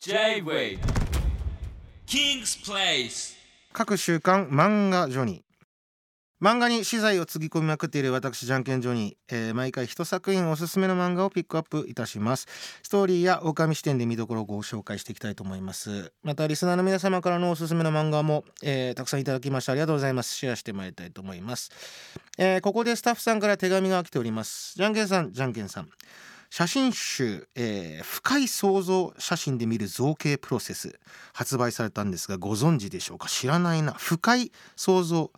J-Way. King's Place. 各週刊漫画ジョニー。漫画に資材をつぎ込みまくっている私じゃんけんジョニー、えー毎回一作品おすすめの漫画をピックアップいたします。ストーリーや狼視点で見どころをご紹介していきたいと思います。またリスナーの皆様からのおすすめの漫画も、えーたくさんいただきましてありがとうございます。シェアしてまいりたいと思います、えーここでスタッフさんから手紙が来ております。じゃんけんさんじゃんけんさん。写真集、えー深い想像写真で見る造形プロセス発売されたんですがご存知でしょうか？知らないな。深い想像。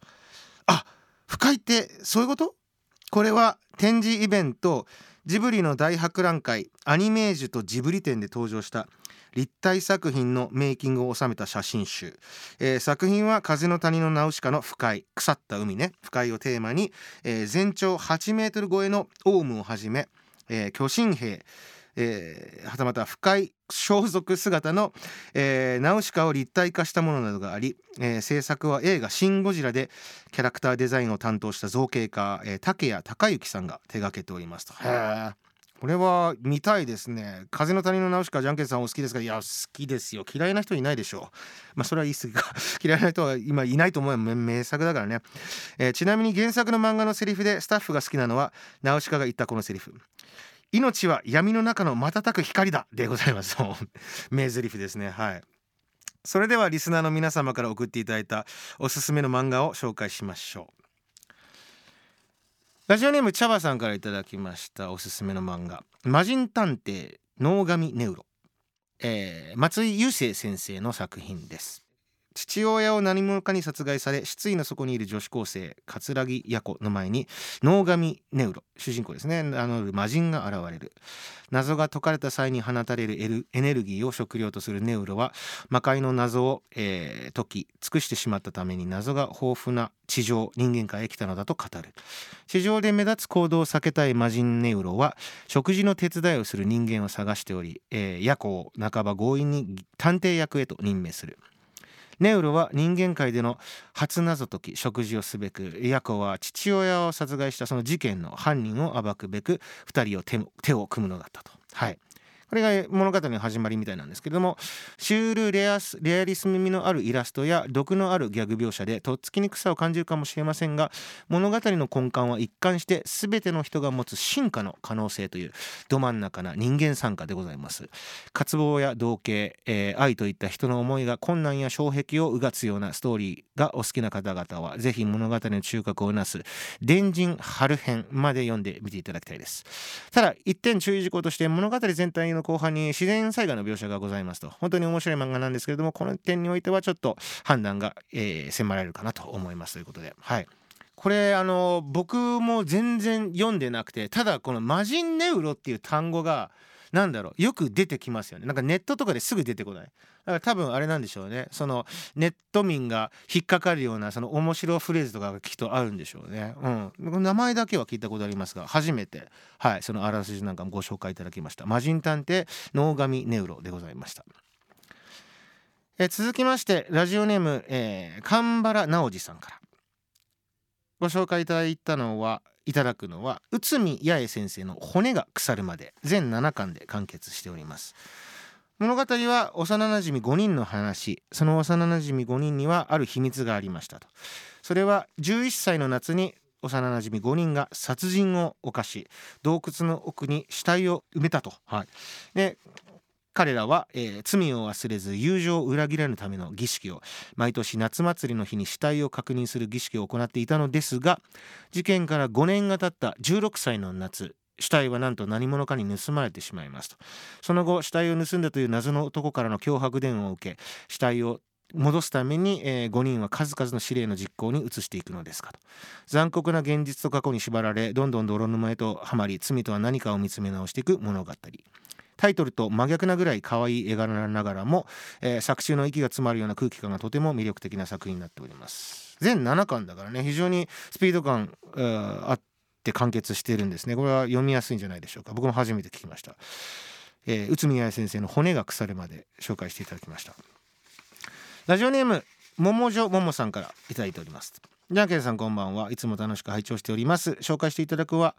あ深いってそういうこと？これは展示イベントジブリの大博覧会アニメージュとジブリ展で登場した立体作品のメイキングを収めた写真集、えー作品は風の谷のナウシカの深い腐った海ね。深いをテーマに、えー全長8メートル超えのオウムをはじめ、えー巨神兵えーはたまた不快装束姿の、えーナウシカを立体化したものなどがあり、えー制作は映画「シン・ゴジラ」でキャラクターデザインを担当した造形家、えー竹谷隆之さんが手がけておりますと。これは見たいですね。風の谷のナウシカじゃんけんさんお好きですか？いや好きですよ。嫌いな人いないでしょう。まあそれは言い過ぎか。嫌いな人は今いないと思うよ。名作だからね、えーちなみに原作の漫画のセリフでスタッフが好きなのはナウシカが言ったこのセリフ。命は闇の中の瞬く光だでございます。そ う名台詞ですね。はい。それではリスナーの皆様から送っていただいたおすすめの漫画を紹介しましょう。ラジオネーム茶葉さんからいただきましたおすすめの漫画「魔人探偵脳神ネウロ」えー松井雄生先生の作品です。父親を何者かに殺害され失意の底にいる女子高生桂木弥子の前に能神ネウロ主人公ですね。名乗る魔人が現れる。謎が解かれた際に放たれるエネルギーを食料とするネウロは魔界の謎を、えー解き尽くしてしまったために謎が豊富な地上人間界へ来たのだと語る。地上で目立つ行動を避けたい魔人ネウロは食事の手伝いをする人間を探しており、えー、ヤコを半ば強引に探偵役へと任命する。ネウロは人間界での初謎解き食事をすべくヤコは父親を殺害したその事件の犯人を暴くべく2人を手を組むのだったと。はいこれが物語の始まりみたいなんですけどもシュールレアスレアリスム味のあるイラストや毒のあるギャグ描写でとっつきにくさを感じるかもしれませんが物語の根幹は一貫して全ての人が持つ進化の可能性というど真ん中な人間参加でございます。渇望や同型、えー愛といった人の思いが困難や障壁をうがつようなストーリーがお好きな方々はぜひ物語の中核をなす伝人春編まで読んでみていただきたいです。ただ一点注意事項として物語全体の後半に自然災害の描写がございますと。本当に面白い漫画なんですけれどもこの点においてはちょっと判断が、えー迫られるかなと思いますということで。はい。これあの僕も全然読んでなくてただこの「魔人ネウロ」っていう単語がなんだろうよく出てきますよね。なんかネットとかですぐ出てこない。だから多分あれなんでしょうね。そのネット民が引っかかるようなその面白フレーズとかがきっとあるんでしょうね。うん。名前だけは聞いたことありますが初めて。はい。そのあらすじなんかもご紹介いただきました。魔人探偵能神ネウロでございました。え続きましてラジオネーム、えー、神原直司さんから。ご紹介いただいたのはいただくのは内海八重先生の「骨が腐るまで」全7巻で完結しております。物語は幼なじみ5人の話。その幼なじみ5人にはある秘密がありましたと。それは11歳の夏に幼なじみ5人が殺人を犯し洞窟の奥に死体を埋めたと、はい、で彼らは、えー罪を忘れず友情を裏切らぬための儀式を毎年夏祭りの日に死体を確認する儀式を行っていたのですが事件から5年が経った16歳の夏死体はなんと何者かに盗まれてしまいますと。その後死体を盗んだという謎の男からの脅迫電話を受け死体を戻すために、え5人は数々の指令の実行に移していくのですかと。残酷な現実と過去に縛られどんどん泥沼へとはまり罪とは何かを見つめ直していく物語。タイトルと真逆なぐらい可愛い絵柄ながらも、えー作中の息が詰まるような空気感がとても魅力的な作品になっております。全7巻だからね非常にスピード感、あって完結してるんですね。これは読みやすいんじゃないでしょうか。僕も初めて聞きました、えー、内海八重先生の骨が腐るまで紹介していただきました。ラジオネーム桃女桃さんからいただいております。じゃんけんさんこんばんは。いつも楽しく拝聴しております。紹介していただくは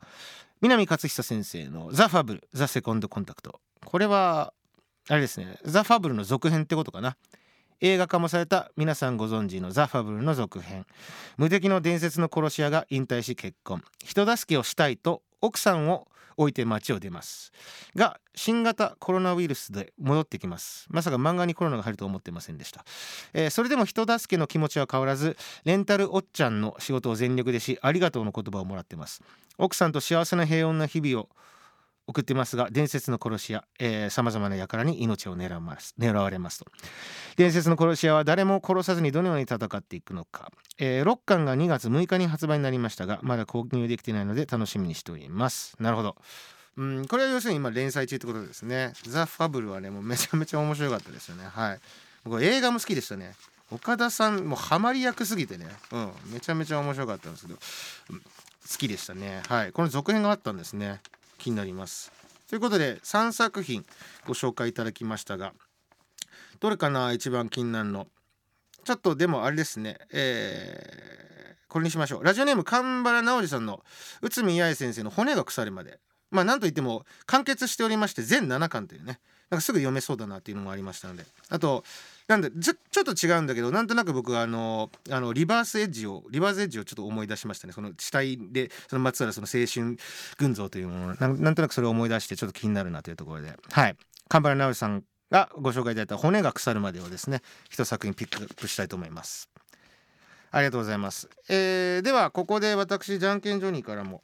南勝久先生のザ・ファブルザ・セコンド・コンタクト。これはあれですねザ・ファブルの続編ってことかな。映画化もされた皆さんご存知のザ・ファブルの続編。無敵の伝説の殺し屋が引退し結婚。人助けをしたいと奥さんを置いて街を出ます。が新型コロナウイルスで戻ってきます。まさか漫画にコロナが入ると思ってませんでした、えー、それでも人助けの気持ちは変わらずレンタルおっちゃんの仕事を全力でしありがとうの言葉をもらってます。奥さんと幸せな平穏な日々を送ってますが伝説の殺し屋さまざまな輩に命を狙ます狙われますと。伝説の殺し屋は誰も殺さずにどのように戦っていくのか、えー、6巻が2月6日に発売になりましたがまだ購入できてないので楽しみにしております。なるほど。うんこれは要するに今連載中ってことですね。ザ・ファブルはねもうめちゃめちゃ面白かったですよね。はい。僕映画も好きでしたね。岡田さんもハマり役すぎてね。うんめちゃめちゃ面白かったんですけど、うん、好きでしたね。はい。この続編があったんですね。気になります。ということで3作品ご紹介いただきましたがどれかな一番気になるの？ちょっとでもあれですね。えー、これにしましょう。ラジオネーム神原直司さんの内海八重先生の骨が腐るまで。まあなんといっても完結しておりまして全7巻というね。なんかすぐ読めそうだなっていうのもありましたので。あとなんでちょちょっと違うんだけどなんとなく僕はあのあのリバースエッジをリバースエッジをちょっと思い出しましたね。その死体でそのまつわるその青春群像というものなんなんとなくそれを思い出してちょっと気になるなというところで。はい。神原直樹さんがご紹介いただいた「骨が腐るまで」をですね一作品ピックアップしたいと思います。ありがとうございます。えー、ではここで私じゃんけんジョニーからも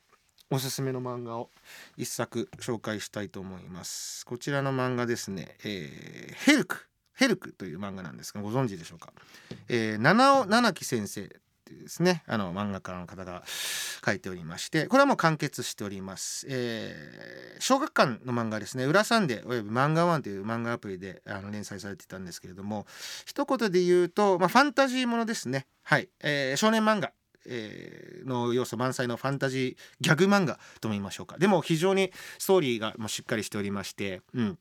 おすすめの漫画を一作紹介したいと思います。こちらの漫画ですね、えー、ヘルク。ヘルクという漫画なんですがご存知でしょうか、えー、七尾七木先生っていうですねあの漫画家の方が書いておりましてこれはもう完結しております、えー、小学館の漫画ですね「裏サンデー」および「漫画ワンという漫画アプリであの連載されていたんですけれども一言で言うと、まあ、ファンタジーものですね。はい、えー、少年漫画。えー、の要素満載のファンタジーギャグ漫画とも言いましょうか。でも非常にストーリーがもうしっかりしておりまして、うん、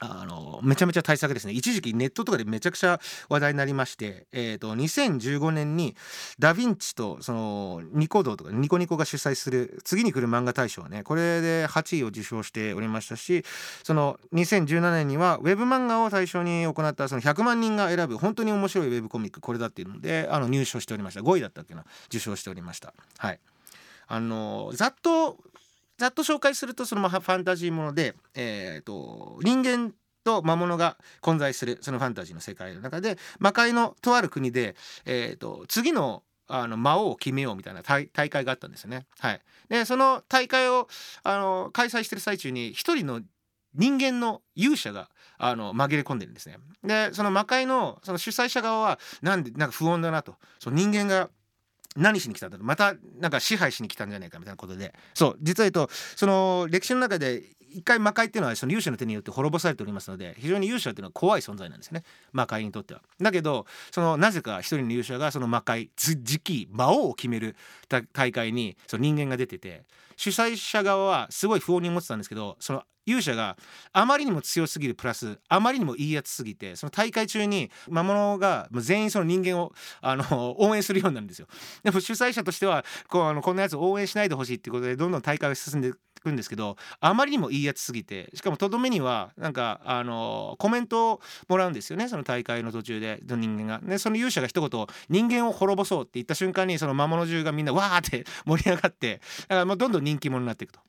あのめちゃめちゃ対策ですね。一時期ネットとかでめちゃくちゃ話題になりまして、えーと、2015年にダ・ヴィンチとそのニコ動とかニコニコが主催する次に来る漫画大賞はね。これで8位を受賞しておりましたしその2017年にはウェブ漫画を対象に行ったその100万人が選ぶ本当に面白いウェブコミックこれだっていうのであの入賞しておりました。5位だったっけな？受賞しておりました。はい。あのざっとざっと紹介するとそのファンタジーもので、えーと、人間と魔物が混在するそのファンタジーの世界の中で魔界のとある国で、えーと、次のあの魔王を決めようみたいな大会があったんですよね。はい、でその大会をあの開催してる最中に一人の人間の勇者があの紛れ込んでるんですね。でその魔界のその主催者側はなんでなんか不穏だなとその人間が何しに来たんだと。またなんか支配しに来たんじゃないかみたいなことで。そう実は言うとその歴史の中で一回魔界っていうのはその勇者の手によって滅ぼされておりますので非常に勇者っていうのは怖い存在なんですよね魔界にとっては。だけどそのなぜか一人の勇者がその魔界次期魔王を決める大会にその人間が出てて主催者側はすごい不穏に思ってたんですけどその勇者があまりにも強すぎるプラスあまりにもいいやつすぎてその大会中に魔物が全員その人間をあの応援するようになるんですよ。でも主催者としてはこうあのこんなやつ応援しないでほしいっていうことでどんどん大会が進んでくんですけどあまりにもいいやつすぎてしかもとどめにはなんかあのコメントをもらうんですよねその大会の途中での人間が。でその勇者が一言「人間を滅ぼそう」って言った瞬間にその魔物中がみんなわーって盛り上がってだからもうどんどん人気者になっていくと。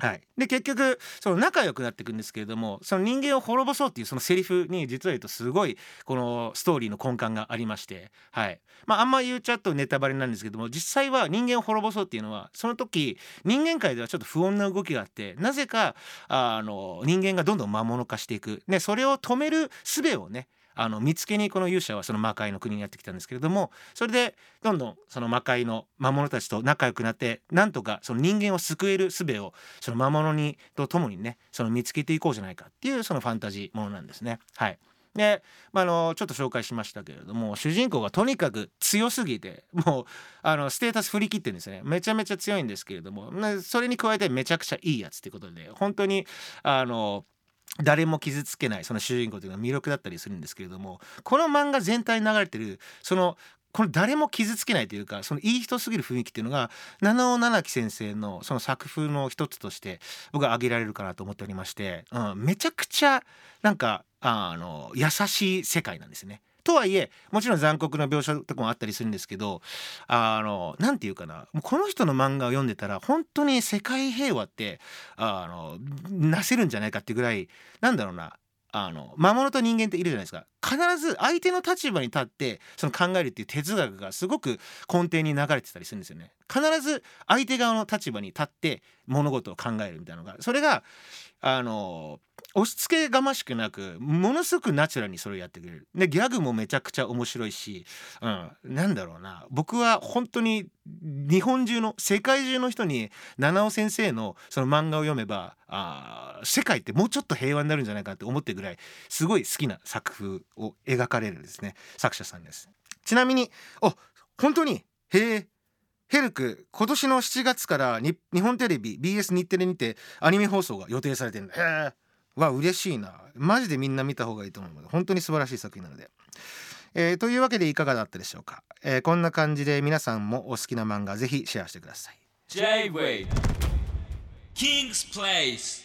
はい、で結局その仲良くなっていくんですけれどもその人間を滅ぼそうっていうそのセリフに実は言うとすごいこのストーリーの根幹がありまして、はい。まあ、あんま言うちゃうとネタバレなんですけども実際は人間を滅ぼそうっていうのはその時人間界ではちょっと不穏な動きがあってなぜかあの人間がどんどん魔物化していく、ね、それを止める術をねあの見つけにこの勇者はその魔界の国にやってきたんですけれどもそれでどんどんその魔界の魔物たちと仲良くなってなんとかその人間を救える術をその魔物にとともにねその見つけていこうじゃないかっていうそのファンタジーものなんですね。はいで、まあ、のちょっと紹介しましたけれども主人公がとにかく強すぎてもうあのステータス振り切ってるんですねめちゃめちゃ強いんですけれどもそれに加えてめちゃくちゃいいやつっていうことで本当にあの誰も傷つけないその主人公というのは魅力だったりするんですけれどもこの漫画全体に流れてるそのこの誰も傷つけないというかそのいい人すぎる雰囲気っていうのが七尾七木先生のその作風の一つとして僕は挙げられるかなと思っておりまして、うん、めちゃくちゃなんかあの優しい世界なんですね。とはいえもちろん残酷な描写とかもあったりするんですけどあの何て言うかなもうこの人の漫画を読んでたら本当に世界平和ってあのなせるんじゃないかってぐらいなんだろうなあの魔物と人間っているじゃないですか。必ず相手の立場に立ってその考えるっていう哲学がすごく根底に流れてたりするんですよね。必ず相手側の立場に立って物事を考えるみたいなのがそれがあの押し付けがましくなくものすごくナチュラルにそれをやってくれる。でギャグもめちゃくちゃ面白いし、うん、なんだろうな。僕は本当に日本中の世界中の人に七尾先生のその漫画を読めばあ世界ってもうちょっと平和になるんじゃないかって思ってるぐらいすごい好きな作風を描かれるですね作者さんです。ちなみにあ本当に？へえヘルク今年の7月から日本テレビ BS 日テレにてアニメ放送が予定されてるんだへえ。わ嬉しいな。マジでみんな見た方がいいと思う本当に素晴らしい作品なので、えーというわけでいかがだったでしょうか、えーこんな感じで皆さんもお好きな漫画ぜひシェアしてください。J-Way King's Place